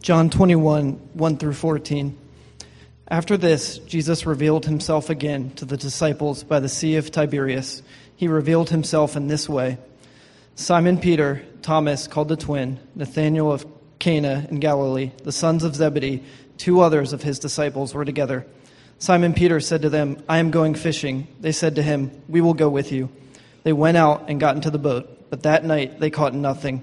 John 21, 1 through 14. After this, Jesus revealed himself again to the disciples by the Sea of Tiberias. He revealed himself in this way Simon Peter, Thomas, called the twin, Nathanael of Cana in Galilee, the sons of Zebedee, two others of his disciples were together. Simon Peter said to them, I am going fishing. They said to him, We will go with you. They went out and got into the boat, but that night they caught nothing.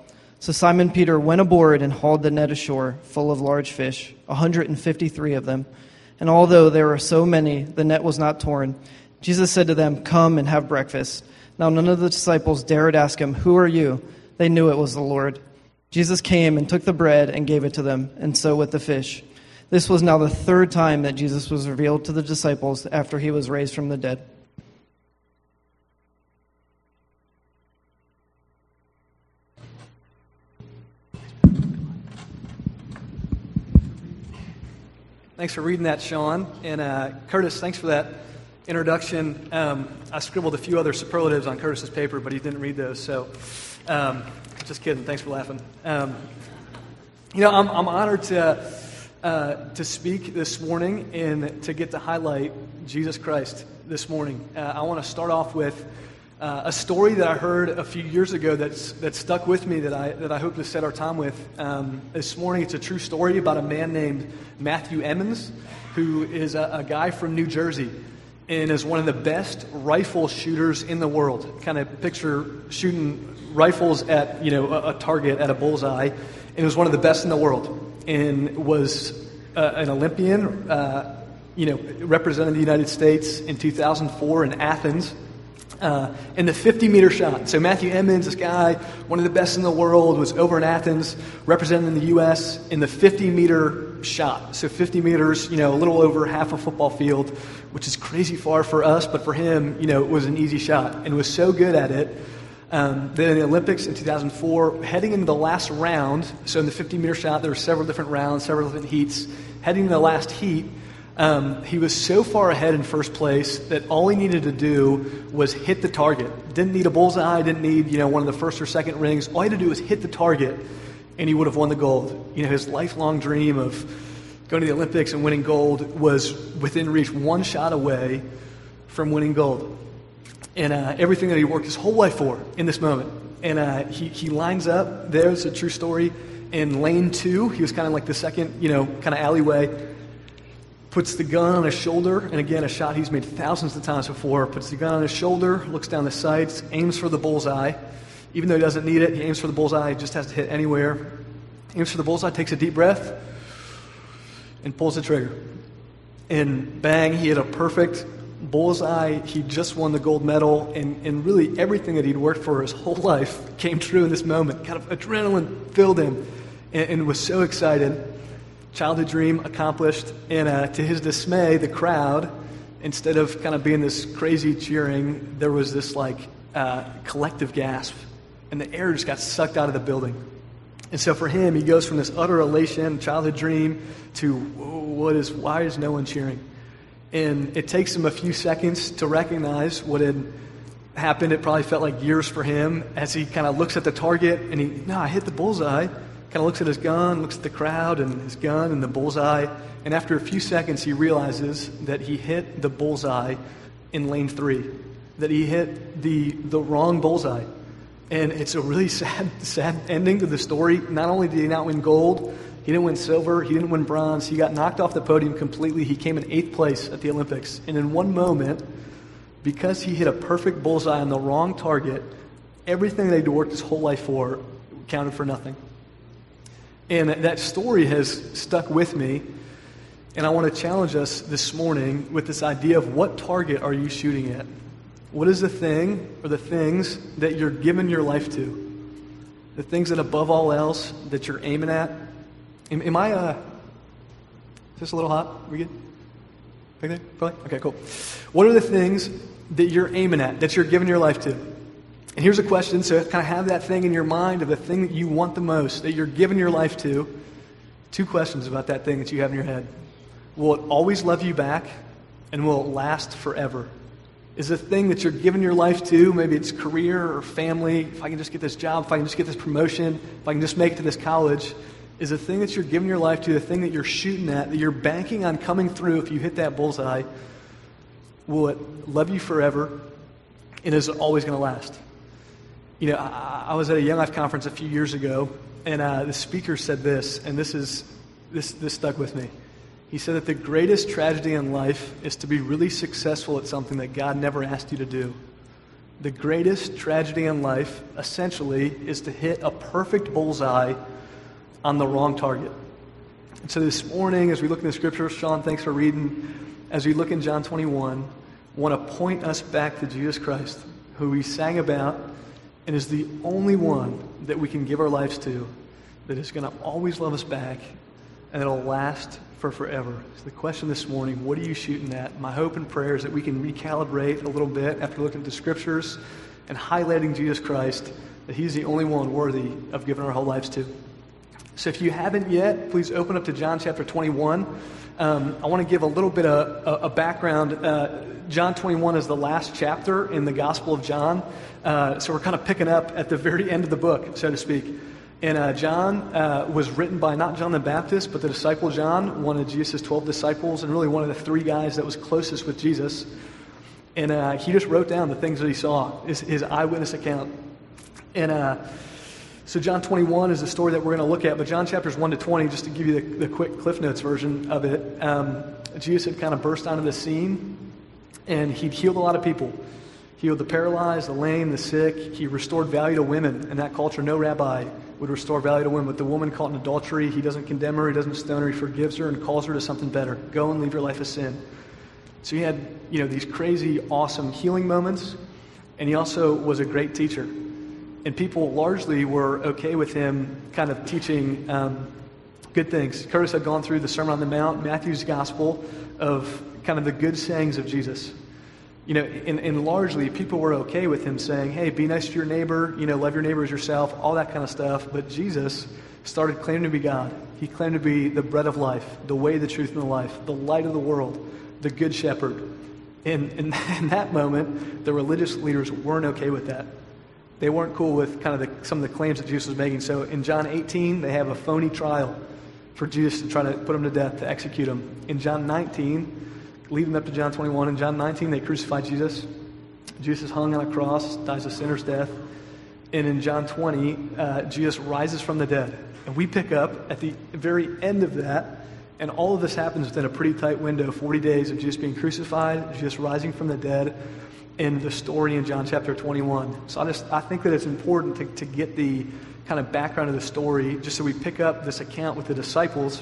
So Simon Peter went aboard and hauled the net ashore, full of large fish, a 153 of them. And although there were so many, the net was not torn. Jesus said to them, Come and have breakfast. Now none of the disciples dared ask him, Who are you? They knew it was the Lord. Jesus came and took the bread and gave it to them, and so with the fish. This was now the third time that Jesus was revealed to the disciples after he was raised from the dead. Thanks for reading that, Sean. And uh, Curtis, thanks for that introduction. Um, I scribbled a few other superlatives on Curtis's paper, but he didn't read those. So, um, just kidding. Thanks for laughing. Um, you know, I'm, I'm honored to, uh, to speak this morning and to get to highlight Jesus Christ this morning. Uh, I want to start off with uh, a story that I heard a few years ago that's, that stuck with me that I, that I hope to set our time with. Um, this morning, it's a true story about a man named Matthew Emmons, who is a, a guy from New Jersey and is one of the best rifle shooters in the world. Kind of picture shooting rifles at you know a, a target at a bullseye, and was one of the best in the world, and was uh, an Olympian. Uh, you know, represented the United States in 2004 in Athens uh, in the 50 meter shot. So Matthew Emmons, this guy, one of the best in the world, was over in Athens representing the U.S. in the 50 meter shot. So 50 meters, you know, a little over half a football field, which is crazy far for us, but for him, you know, it was an easy shot and was so good at it. Um, then in the Olympics in 2004, heading into the last round, so in the 50 meter shot, there were several different rounds, several different heats. Heading the last heat, um, he was so far ahead in first place that all he needed to do was hit the target. Didn't need a bullseye, didn't need you know one of the first or second rings. All he had to do was hit the target, and he would have won the gold. You know, his lifelong dream of going to the Olympics and winning gold was within reach, one shot away from winning gold. And uh, everything that he worked his whole life for in this moment. And uh, he, he lines up, there's a true story, in lane two. He was kind of like the second, you know, kind of alleyway puts the gun on his shoulder, and again, a shot he's made thousands of times before, puts the gun on his shoulder, looks down the sights, aims for the bullseye. Even though he doesn't need it, he aims for the bullseye, he just has to hit anywhere. Aims for the bullseye, takes a deep breath, and pulls the trigger. And bang, he hit a perfect bullseye. He just won the gold medal, and, and really everything that he'd worked for his whole life came true in this moment. Kind of adrenaline filled him, and, and was so excited childhood dream accomplished. And uh, to his dismay, the crowd, instead of kind of being this crazy cheering, there was this like uh, collective gasp, and the air just got sucked out of the building. And so for him, he goes from this utter elation, childhood dream, to what is why is no one cheering? And it takes him a few seconds to recognize what had happened. It probably felt like years for him as he kind of looks at the target and he, no, I hit the bullseye kind of looks at his gun, looks at the crowd and his gun and the bullseye, and after a few seconds, he realizes that he hit the bullseye in lane three, that he hit the, the wrong bullseye. And it's a really sad, sad ending to the story. Not only did he not win gold, he didn't win silver, he didn't win bronze, he got knocked off the podium completely. He came in eighth place at the Olympics. And in one moment, because he hit a perfect bullseye on the wrong target, everything he'd worked his whole life for counted for nothing. And that story has stuck with me. And I want to challenge us this morning with this idea of what target are you shooting at? What is the thing or the things that you're giving your life to? The things that above all else that you're aiming at? Am, am I, uh, is this a little hot? we good? Back there? Probably? Okay, cool. What are the things that you're aiming at, that you're giving your life to? And here's a question so kind of have that thing in your mind of the thing that you want the most, that you're giving your life to. Two questions about that thing that you have in your head. Will it always love you back? And will it last forever? Is the thing that you're giving your life to, maybe it's career or family, if I can just get this job, if I can just get this promotion, if I can just make it to this college, is the thing that you're giving your life to, the thing that you're shooting at, that you're banking on coming through if you hit that bullseye, will it love you forever? And is it always going to last? You know, I, I, was at a Young Life conference a few years ago, and uh, the speaker said this, and this is this this stuck with me. He said that the greatest tragedy in life is to be really successful at something that God never asked you to do. The greatest tragedy in life, essentially, is to hit a perfect bullseye on the wrong target. And so this morning, as we look in the scriptures, Sean, thanks for reading. As we look in John 21, I want to point us back to Jesus Christ, who we sang about and is the only one that we can give our lives to that is going to always love us back and it'll last for forever. So the question this morning, what are you shooting at? My hope and prayer is that we can recalibrate a little bit after looking at the scriptures and highlighting Jesus Christ, that he's the only one worthy of giving our whole lives to. So if you haven't yet, please open up to John chapter 21. Um, I want to give a little bit of a, a background. Uh, John 21 is the last chapter in the Gospel of John. Uh, so we're kind of picking up at the very end of the book, so to speak. And uh, John uh, was written by not John the Baptist, but the disciple John, one of Jesus' 12 disciples, and really one of the three guys that was closest with Jesus. And uh, he just wrote down the things that he saw, his, his eyewitness account. And uh, so, John 21 is the story that we're going to look at, but John chapters 1 to 20, just to give you the, the quick Cliff Notes version of it, um, Jesus had kind of burst onto the scene and he'd healed a lot of people. He healed the paralyzed, the lame, the sick. He restored value to women. In that culture, no rabbi would restore value to women. But the woman caught in adultery, he doesn't condemn her, he doesn't stone her, he forgives her and calls her to something better. Go and leave your life of sin. So he had, you know, these crazy, awesome healing moments, and he also was a great teacher and people largely were okay with him kind of teaching um, good things. Curtis had gone through the Sermon on the Mount, Matthew's gospel of kind of the good sayings of Jesus. You know, and, and largely people were okay with him saying, hey, be nice to your neighbor, you know, love your neighbor as yourself, all that kind of stuff. But Jesus started claiming to be God. He claimed to be the bread of life, the way, the truth, and the life, the light of the world, the good shepherd. And in, in that moment, the religious leaders weren't okay with that they weren't cool with kind of the, some of the claims that Jesus was making. So in John 18, they have a phony trial for Jesus to try to put him to death, to execute him. In John 19, leading up to John 21, in John 19, they crucify Jesus. Jesus hung on a cross, dies a sinner's death. And in John 20, uh, Jesus rises from the dead. And we pick up at the very end of that, and all of this happens within a pretty tight window 40 days of Jesus being crucified, Jesus rising from the dead, in the story in John chapter 21. So I just I think that it's important to, to get the kind of background of the story, just so we pick up this account with the disciples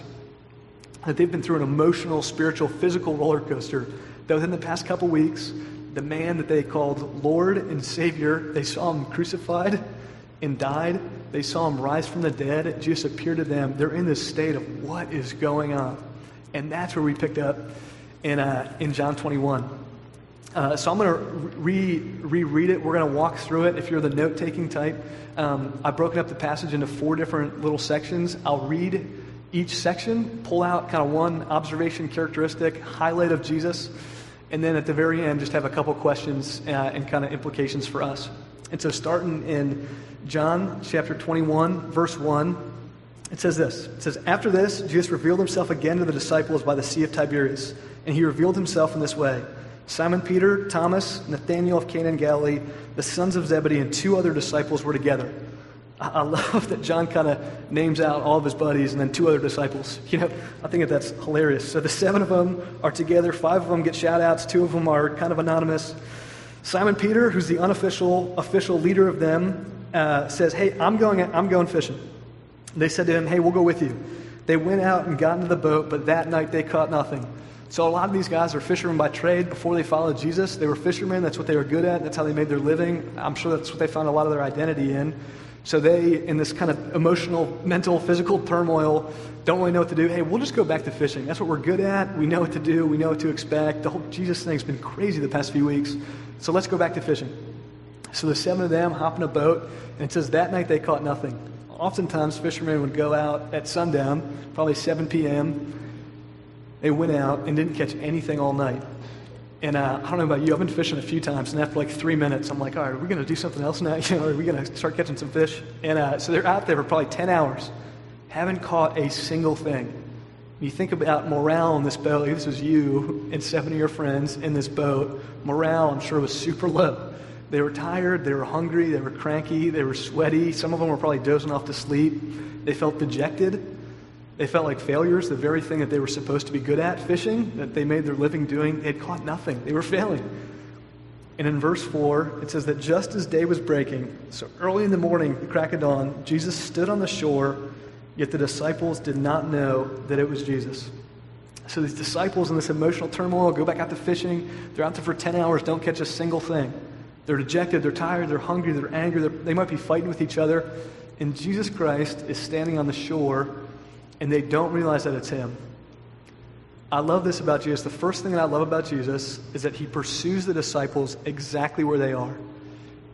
that they've been through an emotional, spiritual, physical roller coaster. That within the past couple weeks, the man that they called Lord and Savior, they saw him crucified and died. They saw him rise from the dead. Jesus appeared to them. They're in this state of what is going on. And that's where we picked up in, uh, in John 21. Uh, so I'm going to re- reread it. We're going to walk through it. If you're the note taking type, um, I've broken up the passage into four different little sections. I'll read each section, pull out kind of one observation, characteristic, highlight of Jesus, and then at the very end, just have a couple questions uh, and kind of implications for us. And so, starting in John chapter 21, verse 1, it says this It says, After this, Jesus revealed himself again to the disciples by the Sea of Tiberias, and he revealed himself in this way. Simon Peter, Thomas, Nathanael of Cana in Galilee, the sons of Zebedee, and two other disciples were together. I love that John kind of names out all of his buddies and then two other disciples. You know, I think that that's hilarious. So the seven of them are together. Five of them get shout outs. Two of them are kind of anonymous. Simon Peter, who's the unofficial official leader of them, uh, says, Hey, I'm going, I'm going fishing. They said to him, Hey, we'll go with you. They went out and got into the boat, but that night they caught nothing. So a lot of these guys are fishermen by trade. Before they followed Jesus, they were fishermen. That's what they were good at. That's how they made their living. I'm sure that's what they found a lot of their identity in. So they, in this kind of emotional, mental, physical turmoil, don't really know what to do. Hey, we'll just go back to fishing. That's what we're good at. We know what to do. We know what to expect. The whole Jesus thing's been crazy the past few weeks. So let's go back to fishing. So the seven of them hop in a boat, and it says that night they caught nothing. Oftentimes, fishermen would go out at sundown, probably 7 p.m. They went out and didn't catch anything all night. And uh, I don't know about you, I've been fishing a few times, and after like three minutes, I'm like, all right, are we going to do something else now? You know, are we going to start catching some fish? And uh, so they're out there for probably 10 hours, haven't caught a single thing. You think about morale on this boat. This is you and seven of your friends in this boat. Morale, I'm sure, was super low. They were tired, they were hungry, they were cranky, they were sweaty. Some of them were probably dozing off to sleep. They felt dejected. They felt like failures, the very thing that they were supposed to be good at, fishing, that they made their living doing. They had caught nothing. They were failing. And in verse 4, it says that just as day was breaking, so early in the morning, the crack of dawn, Jesus stood on the shore, yet the disciples did not know that it was Jesus. So these disciples in this emotional turmoil go back out to fishing. They're out there for 10 hours, don't catch a single thing. They're dejected, they're tired, they're hungry, they're angry, they're, they might be fighting with each other. And Jesus Christ is standing on the shore and they don't realize that it's Him. I love this about Jesus. The first thing that I love about Jesus is that He pursues the disciples exactly where they are.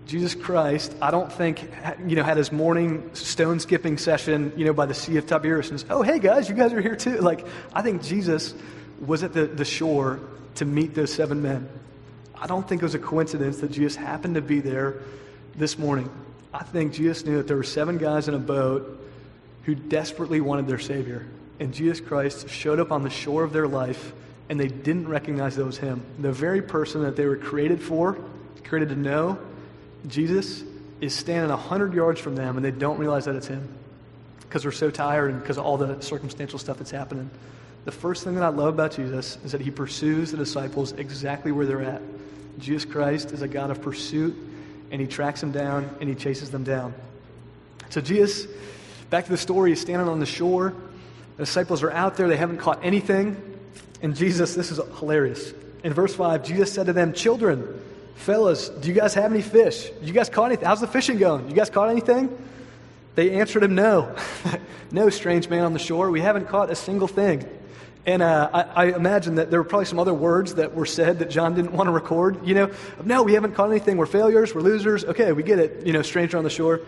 Jesus Christ, I don't think, you know, had his morning stone skipping session, you know, by the Sea of Tiberias and says, oh, hey guys, you guys are here too. Like, I think Jesus was at the, the shore to meet those seven men. I don't think it was a coincidence that Jesus happened to be there this morning. I think Jesus knew that there were seven guys in a boat who desperately wanted their Savior. And Jesus Christ showed up on the shore of their life, and they didn't recognize that was Him. The very person that they were created for, created to know, Jesus is standing 100 yards from them, and they don't realize that it's Him because they're so tired and because of all the circumstantial stuff that's happening. The first thing that I love about Jesus is that He pursues the disciples exactly where they're at. Jesus Christ is a God of pursuit, and He tracks them down and He chases them down. So, Jesus Back to the story, he's standing on the shore. The disciples are out there, they haven't caught anything. And Jesus, this is hilarious. In verse 5, Jesus said to them, Children, fellas, do you guys have any fish? You guys caught anything? How's the fishing going? You guys caught anything? They answered him, No. no, strange man on the shore. We haven't caught a single thing. And uh, I, I, imagine that there were probably some other words that were said that John didn't want to record. You know, no, we haven't caught anything. We're failures. We're losers. Okay, we get it. You know, stranger on the shore.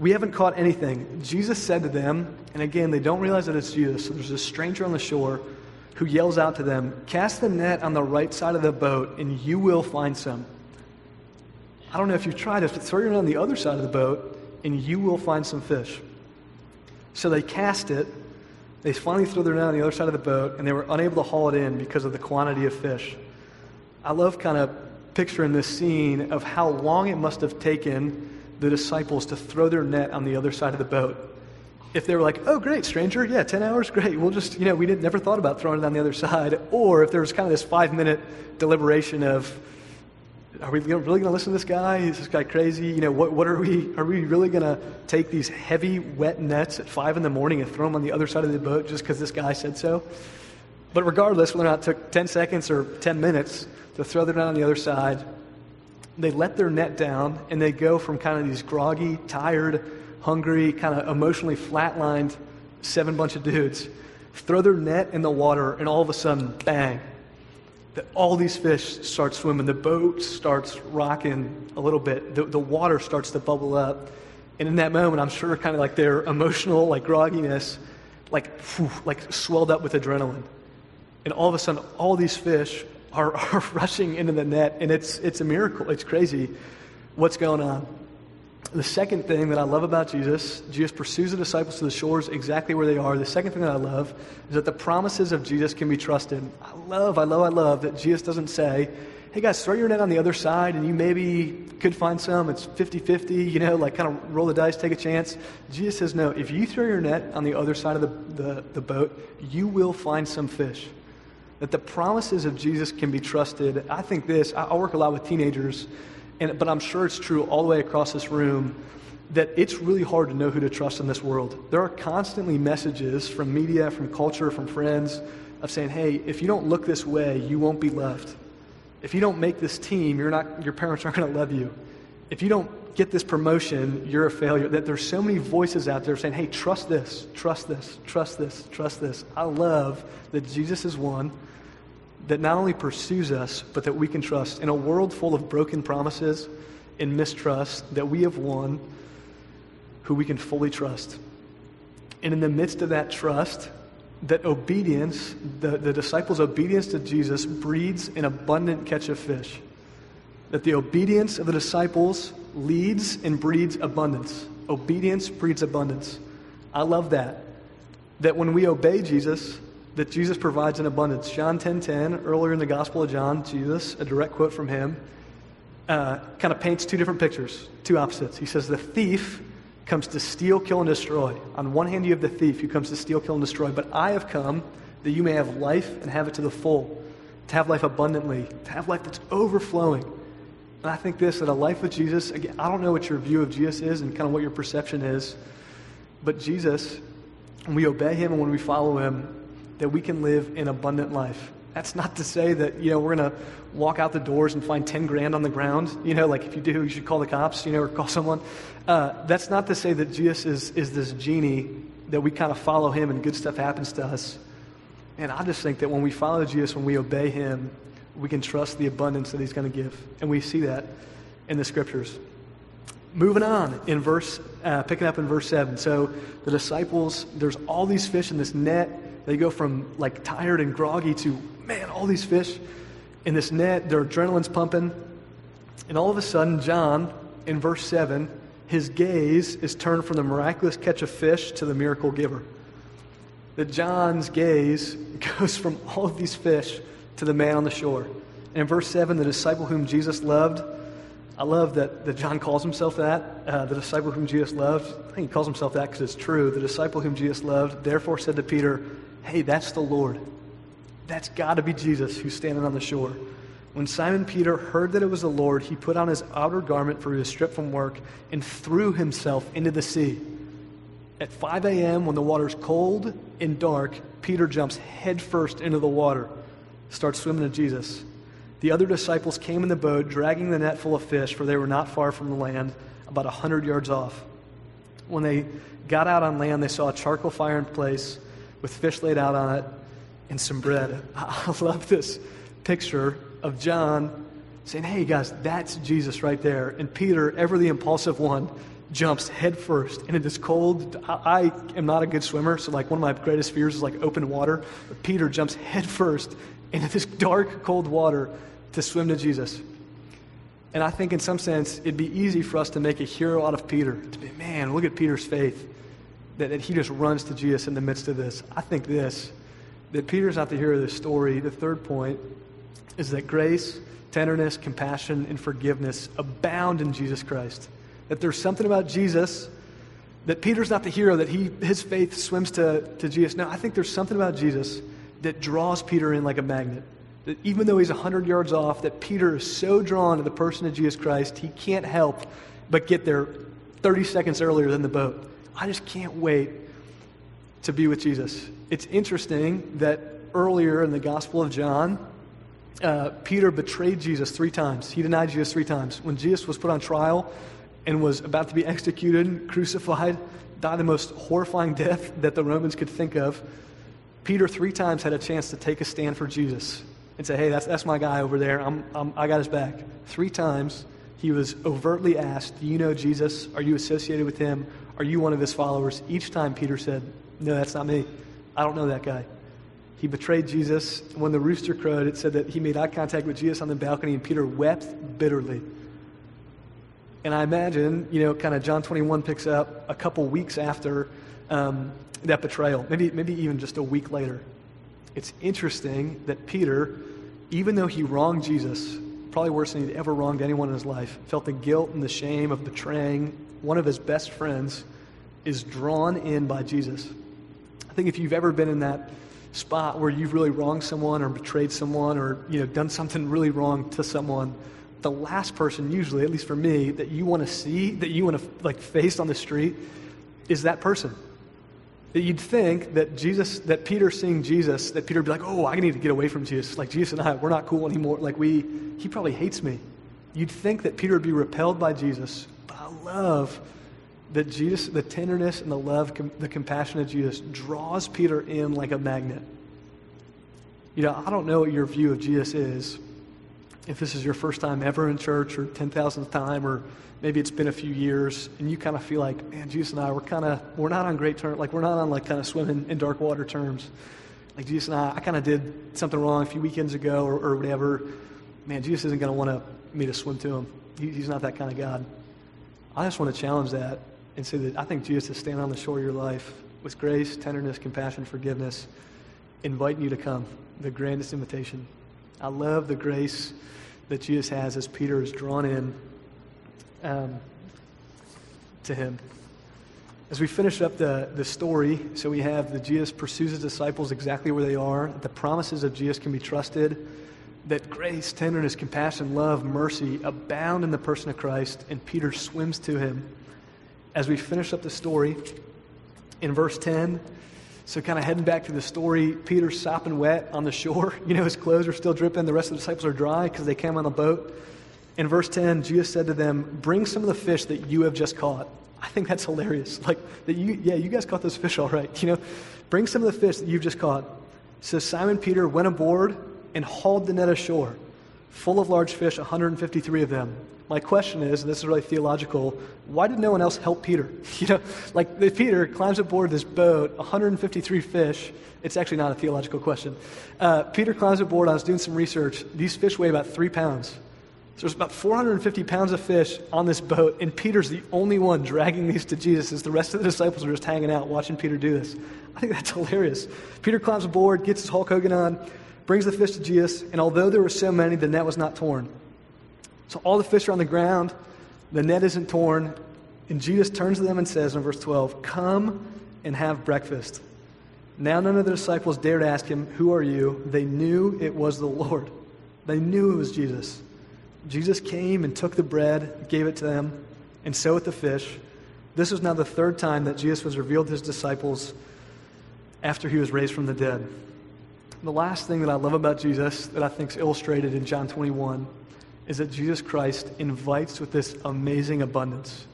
We haven't caught anything. Jesus said to them, and again, they don't realize that it's Jesus. So there's a stranger on the shore who yells out to them, Cast the net on the right side of the boat, and you will find some. I don't know if you've tried it, but throw net on the other side of the boat, and you will find some fish. So they cast it. They finally threw their net on the other side of the boat, and they were unable to haul it in because of the quantity of fish. I love kind of picturing this scene of how long it must have taken the disciples to throw their net on the other side of the boat. If they were like, oh, great, stranger, yeah, 10 hours, great. We'll just, you know, we didn't, never thought about throwing it on the other side. Or if there was kind of this five minute deliberation of, are we really going to listen to this guy? Is this guy crazy? You know, what, what are we, are we really going to take these heavy, wet nets at five in the morning and throw them on the other side of the boat just because this guy said so? But regardless, whether or not it took 10 seconds or 10 minutes to throw their net on the other side, they let their net down and they go from kind of these groggy, tired, hungry, kind of emotionally flatlined seven bunch of dudes, throw their net in the water, and all of a sudden, bang, the, all these fish start swimming. The boat starts rocking a little bit. The, the water starts to bubble up. And in that moment, I'm sure kind of like their emotional, like grogginess, like, whew, like swelled up with adrenaline. And all of a sudden, all these fish are, are rushing into the net, and it's, it's a miracle. It's crazy what's going on. The second thing that I love about Jesus, Jesus pursues the disciples to the shores exactly where they are. The second thing that I love is that the promises of Jesus can be trusted. I love, I love, I love that Jesus doesn't say, hey guys, throw your net on the other side and you maybe could find some. It's 50 50, you know, like kind of roll the dice, take a chance. Jesus says, no, if you throw your net on the other side of the, the, the boat, you will find some fish that the promises of Jesus can be trusted. I think this, I work a lot with teenagers, and, but I'm sure it's true all the way across this room. that it's really hard to know who to trust in this world. There are constantly messages from media, from culture, from friends of saying, hey, if you don't look this way, you won't be loved. If you don't make this team, you're not, your parents aren't going to love you. If you don't get this promotion, you're a failure. That there's so many voices out there saying, hey, trust this, trust this, trust this, trust this. I love that Jesus is one that not only pursues us, but that we can trust. In a world full of broken promises and mistrust, that we have one who we can fully trust. And in the midst of that trust, that obedience, the, the disciples' obedience to Jesus, breeds an abundant catch of fish. That the obedience of the disciples leads and breeds abundance. Obedience breeds abundance. I love that. That when we obey Jesus, that Jesus provides an abundance. John 10:10, 10, 10, earlier in the Gospel of John, Jesus, a direct quote from him, uh, kind of paints two different pictures, two opposites. He says, The thief comes to steal, kill, and destroy. On one hand, you have the thief who comes to steal, kill, and destroy, but I have come that you may have life and have it to the full, to have life abundantly, to have life that's overflowing. And I think this that a life with Jesus, again, I don't know what your view of Jesus is and kind of what your perception is, but Jesus, when we obey him and when we follow him, that we can live an abundant life. That's not to say that, you know, we're going to walk out the doors and find 10 grand on the ground. You know, like if you do, you should call the cops, you know, or call someone. Uh, that's not to say that Jesus is, is this genie that we kind of follow him and good stuff happens to us. And I just think that when we follow Jesus, when we obey him, we can trust the abundance that he's going to give. And we see that in the scriptures. Moving on in verse, uh, picking up in verse 7. So the disciples, there's all these fish in this net. They go from like tired and groggy to, man, all these fish in this net. Their adrenaline's pumping. And all of a sudden, John, in verse 7, his gaze is turned from the miraculous catch of fish to the miracle giver. That John's gaze goes from all of these fish to the man on the shore. And in verse 7, the disciple whom Jesus loved, I love that, that John calls himself that, uh, the disciple whom Jesus loved. I think he calls himself that because it's true. The disciple whom Jesus loved, therefore said to Peter, Hey, that's the Lord. That's got to be Jesus who's standing on the shore. When Simon Peter heard that it was the Lord, he put on his outer garment for he was stripped from work and threw himself into the sea. At 5 a.m., when the water's cold and dark, Peter jumps headfirst into the water, starts swimming to Jesus. The other disciples came in the boat, dragging the net full of fish, for they were not far from the land, about a hundred yards off. When they got out on land, they saw a charcoal fire in place with fish laid out on it and some bread. I love this picture of John saying, Hey, guys, that's Jesus right there. And Peter, ever the impulsive one, jumps headfirst into this cold. I, am not a good swimmer, so like one of my greatest fears is like open water. But Peter jumps headfirst into this dark, cold water to swim to Jesus. And I think in some sense, it'd be easy for us to make a hero out of Peter. To be, man, look at Peter's faith. That, that he just runs to Jesus in the midst of this. I think this, that Peter's not the hero of this story. The third point is that grace, tenderness, compassion, and forgiveness abound in Jesus Christ. That there's something about Jesus that Peter's not the hero, that he, his faith swims to, to Jesus. Now, I think there's something about Jesus that draws Peter in like a magnet. That even though he's 100 yards off, that Peter is so drawn to the person of Jesus Christ, he can't help but get there 30 seconds earlier than the boat. I just can't wait to be with Jesus. It's interesting that earlier in the Gospel of John, uh, Peter betrayed Jesus three times. He denied Jesus three times. When Jesus was put on trial and was about to be executed, crucified, died the most horrifying death that the Romans could think of, Peter three times had a chance to take a stand for Jesus and say, hey, that's, that's my guy over there. I'm, I'm, I got his back. Three times he was overtly asked, Do you know Jesus? Are you associated with him? Are you one of his followers? Each time Peter said, No, that's not me. I don't know that guy. He betrayed Jesus. When the rooster crowed, it said that he made eye contact with Jesus on the balcony, and Peter wept bitterly. And I imagine, you know, kind of John 21 picks up a couple weeks after um, that betrayal, maybe, maybe even just a week later. It's interesting that Peter, even though he wronged Jesus, probably worse than he'd ever wronged anyone in his life, felt the guilt and the shame of betraying one of his best friends, is drawn in by Jesus. I think if you've ever been in that spot where you've really wronged someone or betrayed someone or you know done something really wrong to someone, the last person, usually, at least for me, that you want to see, that you want to like face on the street, is that person. That you'd think that Jesus, that Peter seeing Jesus, that Peter would be like, oh, I need to get away from Jesus. Like Jesus and I, we're not cool anymore. Like we, he probably hates me. You'd think that Peter would be repelled by Jesus, love that Jesus, the tenderness and the love, the compassion of Jesus draws Peter in like a magnet. You know, I don't know what your view of Jesus is. If this is your first time ever in church or 10,000th time, or maybe it's been a few years and you kind of feel like, man, Jesus and I, we're kind of, we're not on great terms. Like, we're not on like kind of swimming in dark water terms. Like, Jesus and I, I kind of did something wrong a few weekends ago or, or whatever. Man, Jesus isn't going to want me to swim to him. He, he's not that kind of God. I just want to challenge that and say that I think Jesus is standing on the shore of your life with grace, tenderness, compassion, forgiveness, inviting you to come the grandest invitation. I love the grace that Jesus has as Peter is drawn in um, to him. As we finish up the, the story, so we have the Jesus pursues his disciples exactly where they are. The promises of Jesus can be trusted. That grace, tenderness, compassion, love, mercy abound in the person of Christ, and Peter swims to him. As we finish up the story, in verse 10, so, kind of heading back to the story, Peter's sopping wet on the shore. You know, his clothes are still dripping. The rest of the disciples are dry because they came on the boat. In verse 10, Jesus said to them, Bring some of the fish that you have just caught. I think that's hilarious. Like, that you, yeah, you guys caught those fish all right. You know, bring some of the fish that you've just caught. So Simon Peter went aboard and hauled the net ashore, full of large fish, 153 of them. My question is, and this is really theological, why did no one else help Peter? You know, like Peter climbs aboard this boat, 153 fish. It's actually not a theological question. Uh, Peter climbs aboard. I was doing some research. These fish weigh about three pounds. So there's about 450 pounds of fish on this boat, and Peter's the only one dragging these to Jesus as the rest of the disciples are just hanging out watching Peter do this. I think that's hilarious. Peter climbs aboard, gets his Hulk Hogan on, brings the fish to Jesus, and although there were so many, the net was not torn. So all the fish are on the ground, the net isn't torn, and Jesus turns to them and says in verse 12, Come and have breakfast. Now none of the disciples dared ask him, Who are you? They knew it was the Lord. They knew it was Jesus. Jesus came and took the bread, gave it to them, and so with the fish. This was now the third time that Jesus was revealed to his disciples after he was raised from the dead. The last thing that I love about Jesus that I think is illustrated in John 21 is that Jesus Christ invites with this amazing abundance.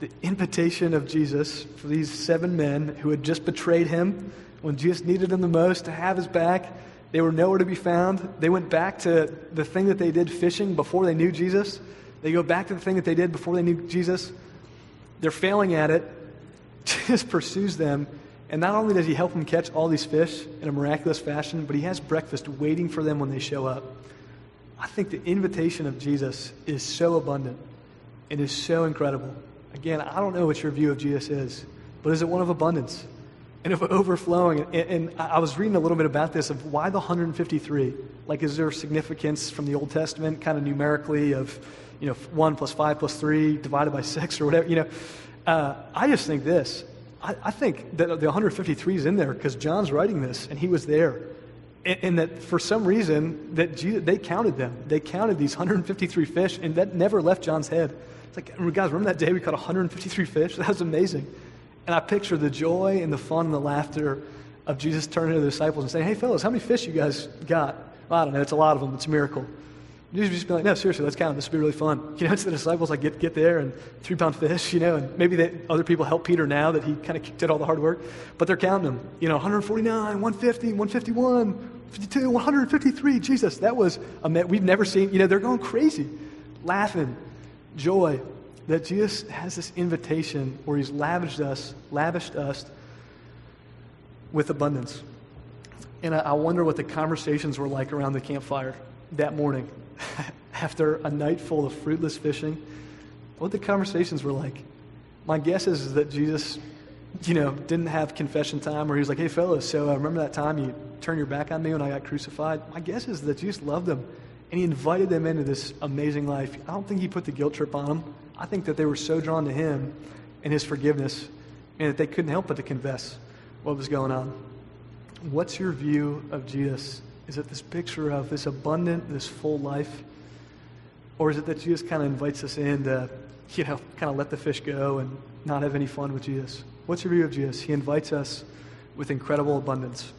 The invitation of Jesus for these seven men who had just betrayed him when Jesus needed them the most to have his back. They were nowhere to be found. They went back to the thing that they did fishing before they knew Jesus. They go back to the thing that they did before they knew Jesus. They're failing at it. Jesus pursues them. And not only does he help them catch all these fish in a miraculous fashion, but he has breakfast waiting for them when they show up. I think the invitation of Jesus is so abundant and is so incredible. Again, I don't know what your view of Jesus is, but is it one of abundance and of overflowing? And, and I was reading a little bit about this of why the 153. Like, is there significance from the Old Testament, kind of numerically, of you know one plus five plus three divided by six or whatever? You know, uh, I just think this. I, I think that the 153 is in there because John's writing this and he was there and, that for some reason that Jesus, they counted them. They counted these 153 fish, and that never left John's head. It's like, guys, remember that day we caught 153 fish? That was amazing. And I picture the joy and the fun and the laughter of Jesus turning to the disciples and saying, "Hey, fellas, how many fish you guys got?" Well, I don't know. It's a lot of them. It's a miracle. Jesus would just be like, "No, seriously, let's count. This will be really fun." You know, it's the disciples like get get there and three pound fish. You know, and maybe they, other people help Peter now that he kind of did all the hard work, but they're counting them. You know, 149, 150, 151, 52, 153. Jesus, that was a we've never seen. You know, they're going crazy, laughing, joy. That Jesus has this invitation where He's lavished us, lavished us with abundance. And I, I wonder what the conversations were like around the campfire that morning after a night full of fruitless fishing. What the conversations were like. My guess is that Jesus you know, didn't have confession time where he was like, hey, fellas, so uh, remember that time you turned your back on me when I got crucified? My guess is that Jesus loved them and he invited them into this amazing life. I don't think he put the guilt trip on them. I think that they were so drawn to him and his forgiveness and that they couldn't help but to confess what was going on. What's your view of Jesus? Is it this picture of this abundant, this full life? Or is it that Jesus kind of invites us in to, you know, kind of let the fish go and not have any fun with Jesus? What's your view of Jesus? He invites us with incredible abundance.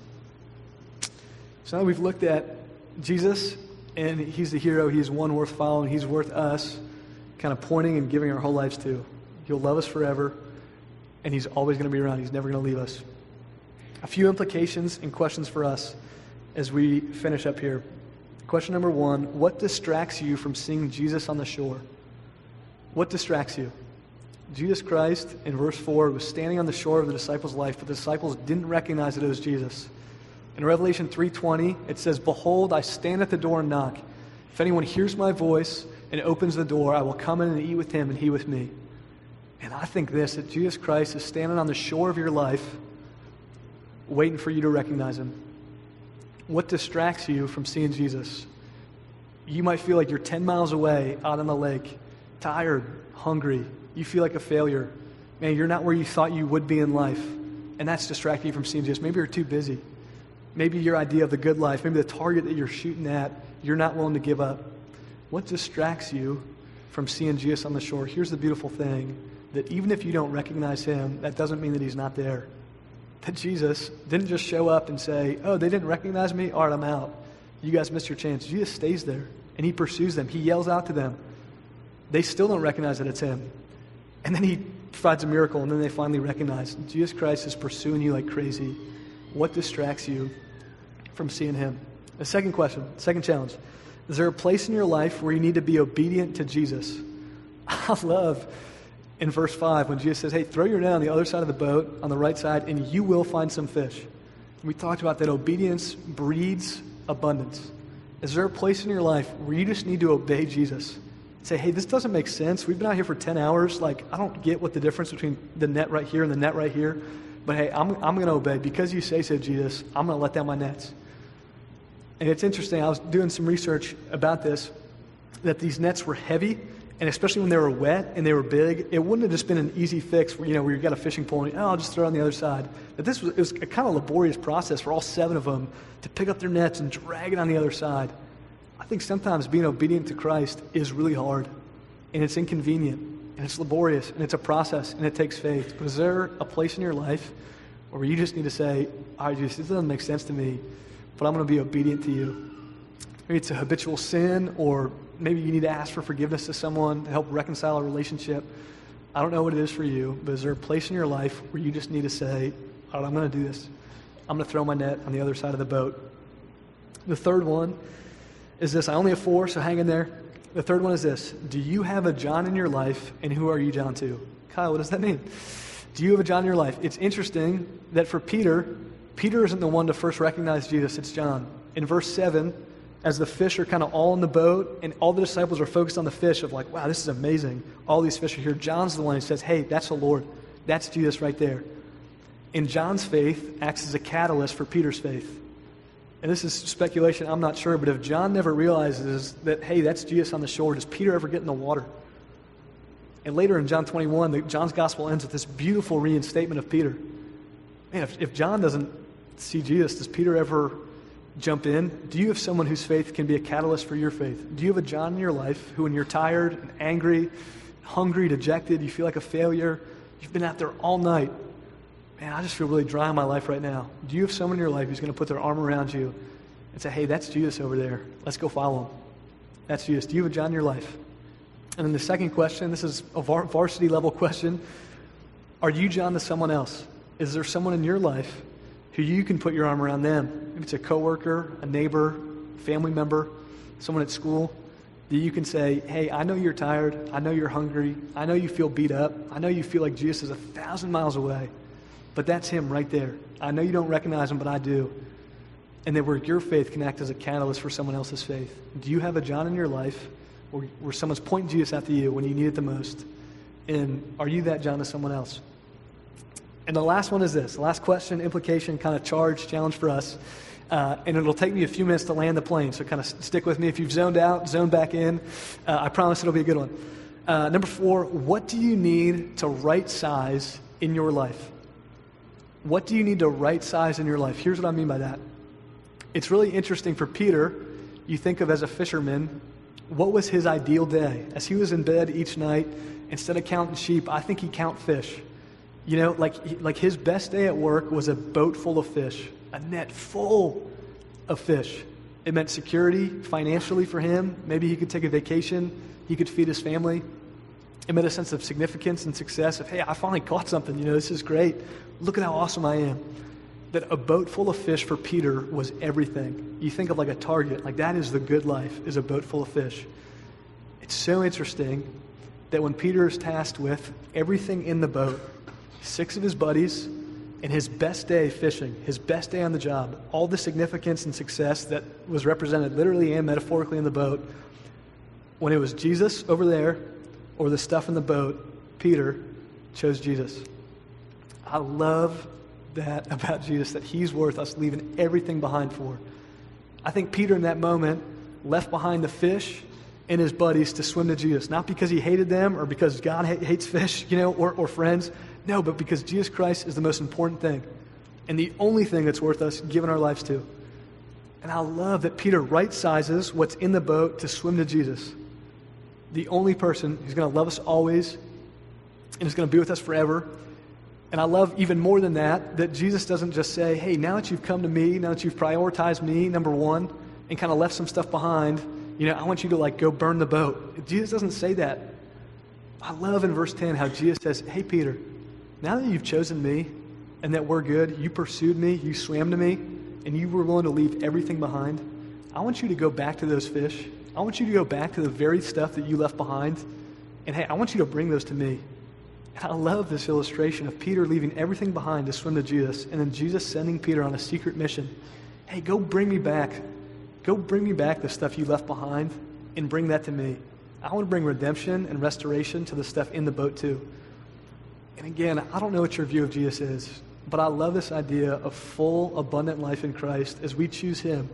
So now we've looked at Jesus, and he's the hero. He's one worth following. He's worth us kind of pointing and giving our whole lives to. He'll love us forever, and he's always going to be around. He's never going to leave us. A few implications and questions for us as we finish up here. Question number one What distracts you from seeing Jesus on the shore? What distracts you? Jesus Christ, in verse 4, was standing on the shore of the disciples' life, but the disciples didn't recognize that it was Jesus. In Revelation 3:20, it says, "Behold, I stand at the door and knock. If anyone hears my voice and opens the door, I will come in and eat with him and he with me." And I think this that Jesus Christ is standing on the shore of your life, waiting for you to recognize him. What distracts you from seeing Jesus? You might feel like you're 10 miles away out on the lake, tired, hungry. You feel like a failure. Man, you're not where you thought you would be in life. And that's distracting you from seeing Jesus. Maybe you're too busy. Maybe your idea of the good life, maybe the target that you're shooting at, you're not willing to give up. What distracts you from seeing Jesus on the shore? Here's the beautiful thing that even if you don't recognize him, that doesn't mean that he's not there. That Jesus didn't just show up and say, Oh, they didn't recognize me? All right, I'm out. You guys missed your chance. Jesus stays there and he pursues them. He yells out to them. They still don't recognize that it's him. And then he provides a miracle, and then they finally recognize Jesus Christ is pursuing you like crazy. What distracts you from seeing him? The second question, second challenge. Is there a place in your life where you need to be obedient to Jesus? I love in verse 5 when Jesus says, Hey, throw your net on the other side of the boat, on the right side, and you will find some fish. We talked about that obedience breeds abundance. Is there a place in your life where you just need to obey Jesus? Say, hey, this doesn't make sense. We've been out here for 10 hours. Like, I don't get what the difference between the net right here and the net right here. But hey, I'm, I'm going to obey. Because you say so, Jesus, I'm going to let down my nets. And it's interesting. I was doing some research about this that these nets were heavy and especially when they were wet and they were big, it wouldn't have just been an easy fix where, you know, you got a fishing pole and, oh, I'll just throw it on the other side. But this was, it was a kind of laborious process for all seven of them to pick up their nets and drag it on the other side. I think sometimes being obedient to Christ is really hard and it's inconvenient and it's laborious and it's a process and it takes faith. But is there a place in your life where you just need to say, all right, Jesus, this doesn't make sense to me, but I'm going to be obedient to you? Maybe it's a habitual sin or maybe you need to ask for forgiveness to someone to help reconcile a relationship. I don't know what it is for you, but is there a place in your life where you just need to say, I'm going to do this. I'm going to throw my net on the other side of the boat. The third one is this. I only have four, so hang in there. The third one is this. Do you have a John in your life, and who are you John to? Kyle, what does that mean? Do you have a John in your life? It's interesting that for Peter, Peter isn't the one to first recognize Jesus, it's John. In verse 7, as the fish are kind of all in the boat and all the disciples are focused on the fish of like, wow, this is amazing. All these fish are here. John's the one who says, hey, that's the Lord. That's Jesus right there. And John's faith acts as a catalyst for Peter's faith. And this is speculation, I'm not sure, but if John never realizes that, hey, that's Jesus on the shore, does Peter ever get in the water? And later in John 21, the, John's gospel ends with this beautiful reinstatement of Peter. Man, if, if John doesn't see Jesus, does Peter ever jump in. Do you have someone whose faith can be a catalyst for your faith? Do you have a John in your life who, when you're tired and angry, hungry, dejected, you feel like a failure, you've been out there all night, man, I just feel really dry in my life right now. Do you have someone in your life who's going to put their arm around you and say, hey, that's Jesus over there. Let's go follow him? That's Jesus. Do you have a John in your life? And then the second question this is a varsity level question Are you John to someone else? Is there someone in your life who you can put your arm around them. If it's a coworker, a neighbor, family member, someone at school, that you can say, Hey, I know you're tired. I know you're hungry. I know you feel beat up. I know you feel like Jesus is a thousand miles away. But that's him right there. I know you don't recognize him, but I do. And that where your faith can act as a catalyst for someone else's faith. Do you have a John in your life where, where someone's pointing Jesus after you when you need it the most? And are you that John to someone else? And the last one is this last question, implication, kind of charge, challenge for us. Uh, and it'll take me a few minutes to land the plane, so kind of stick with me. If you've zoned out, zone back in. Uh, I promise it'll be a good one. Uh, number four, what do you need to right size in your life? What do you need to right size in your life? Here's what I mean by that. It's really interesting for Peter. You think of as a fisherman, What was his ideal day? As he was in bed each night, instead of counting sheep, I think he'd count fish. You know, like, like his best day at work was a boat full of fish, a net full of fish. It meant security financially for him. Maybe he could take a vacation, he could feed his family. It meant a sense of significance and success of, hey, I finally caught something. You know, this is great. Look at how awesome I am. That a boat full of fish for Peter was everything. You think of like a target, like that is the good life, is a boat full of fish. It's so interesting that when Peter is tasked with everything in the boat, six of his buddies, and his best day fishing, his best day on the job, all the significance and success that was represented literally and metaphorically in the boat, when it was Jesus over there or the stuff in the boat, Peter chose Jesus. I love that about Jesus, that he's worth us leaving everything behind for. I think Peter in that moment left behind the fish and his buddies to swim to Jesus, not because he hated them or because God hates fish, you know, or, or friends. No, but because Jesus Christ is the most important thing and the only thing that's worth us giving our lives to. And I love that Peter right sizes what's in the boat to swim to Jesus. The only person who's going to love us always and is going to be with us forever. And I love even more than that that Jesus doesn't just say, hey, now that you've come to me, now that you've prioritized me, number one, and kind of left some stuff behind, you know, I want you to like go burn the boat. Jesus doesn't say that. I love in verse 10 how Jesus says, hey, Peter, now that you've chosen me and that we're good, you pursued me, you swam to me, and you were willing to leave everything behind, I want you to go back to those fish. I want you to go back to the very stuff that you left behind. And hey, I want you to bring those to me. And I love this illustration of Peter leaving everything behind to swim to Jesus, and then Jesus sending Peter on a secret mission. Hey, go bring me back. Go bring me back the stuff you left behind and bring that to me. I want to bring redemption and restoration to the stuff in the boat, too. And again, I don't know what your view of Jesus is, but I love this idea of full, abundant life in Christ as we choose Him.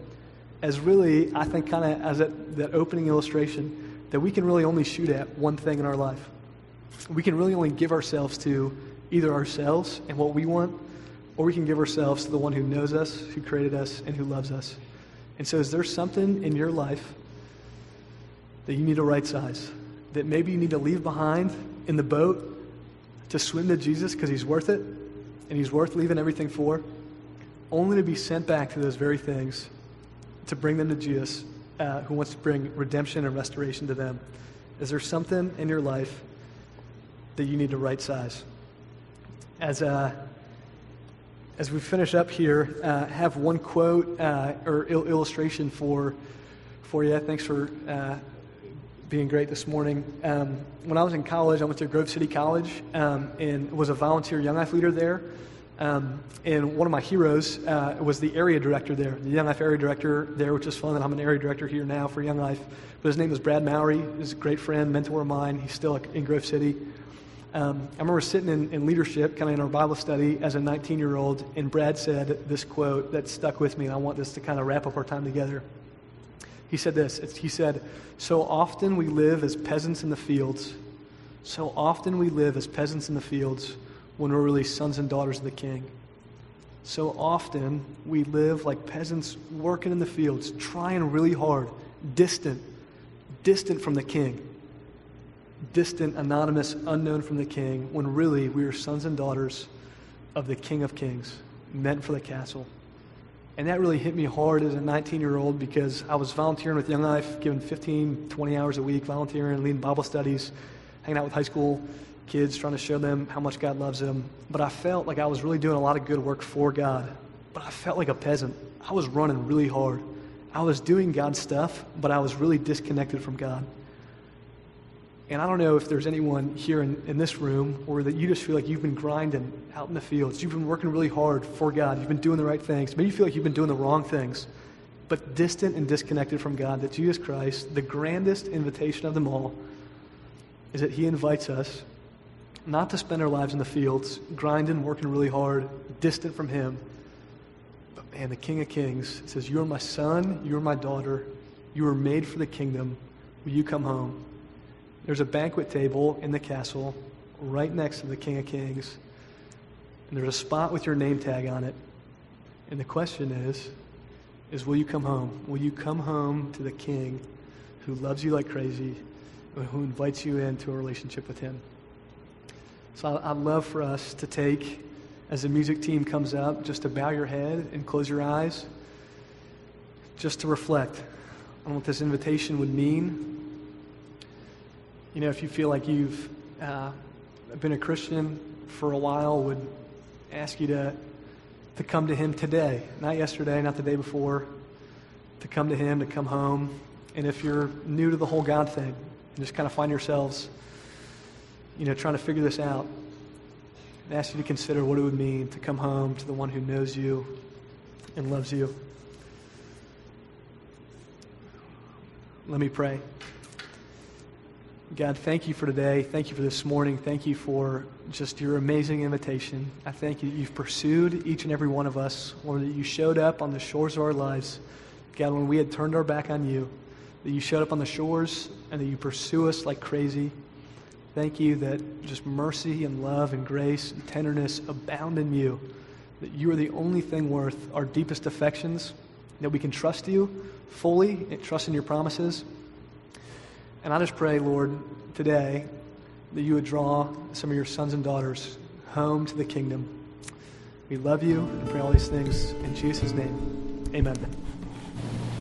As really, I think, kind of as that, that opening illustration, that we can really only shoot at one thing in our life. We can really only give ourselves to either ourselves and what we want, or we can give ourselves to the one who knows us, who created us, and who loves us. And so, is there something in your life that you need to right size? That maybe you need to leave behind in the boat to swim to Jesus because he's worth it and he's worth leaving everything for, only to be sent back to those very things to bring them to Jesus uh, who wants to bring redemption and restoration to them. Is there something in your life that you need to right size? As, uh, as we finish up here, uh, have one quote uh, or il- illustration for, for you. Thanks for uh, being great this morning. Um, when I was in college, I went to Grove City College um, and was a volunteer young life leader there. Um, and one of my heroes uh, was the area director there, the Young Life area director there, which is fun. And I'm an area director here now for Young Life. But his name was Brad Mowry. He's a great friend, mentor of mine. He's still in Grove City. Um, I remember sitting in, in leadership, kind of in our Bible study as a 19 year old, and Brad said this quote that stuck with me, and I want this to kind of wrap up our time together. He said this He said, So often we live as peasants in the fields. So often we live as peasants in the fields when we're really sons and daughters of the king. So often we live like peasants working in the fields, trying really hard, distant, distant from the king. Distant, anonymous, unknown from the king, when really we are sons and daughters of the King of Kings, meant for the castle. And that really hit me hard as a 19 year old because I was volunteering with Young Life, giving 15, 20 hours a week, volunteering, leading Bible studies, hanging out with high school kids, trying to show them how much God loves them. But I felt like I was really doing a lot of good work for God. But I felt like a peasant. I was running really hard. I was doing God's stuff, but I was really disconnected from God. And I don't know if there's anyone here in, in this room or that you just feel like you've been grinding out in the fields. You've been working really hard for God. You've been doing the right things. Maybe you feel like you've been doing the wrong things, but distant and disconnected from God. That Jesus Christ, the grandest invitation of them all, is that He invites us not to spend our lives in the fields, grinding, working really hard, distant from Him. But man, the King of Kings says, You are my son, you are my daughter, you are made for the kingdom. Will you come home? There's a banquet table in the castle right next to the King of Kings. And there's a spot with your name tag on it. And the question is, is will you come home? Will you come home to the King who loves you like crazy, who invites you into a relationship with Him. So I'd love for us to take, as the music team comes up, just to bow your head and close your eyes, just to reflect on what this invitation would mean. You know, if you feel like you've uh, been a Christian for a while, would ask you to, to come to Him today, not yesterday, not the day before, to come to Him, to come home. And if you're new to the whole God thing, and just kind of find yourselves, you know, trying to figure this out, I ask you to consider what it would mean to come home to the one who knows you and loves you. Let me pray. God, thank you for today. Thank you for this morning. Thank you for just your amazing invitation. I thank you that you've pursued each and every one of us, or that you showed up on the shores of our lives. God, when we had turned our back on you, that you showed up on the shores and that you pursue us like crazy. Thank you that just mercy and love and grace and tenderness abound in you, that you are the only thing worth our deepest affections, that we can trust you fully and trust in your promises. And I just pray, Lord, today that you would draw some of your sons and daughters home to the kingdom. We love you and pray all these things in Jesus' name. Amen.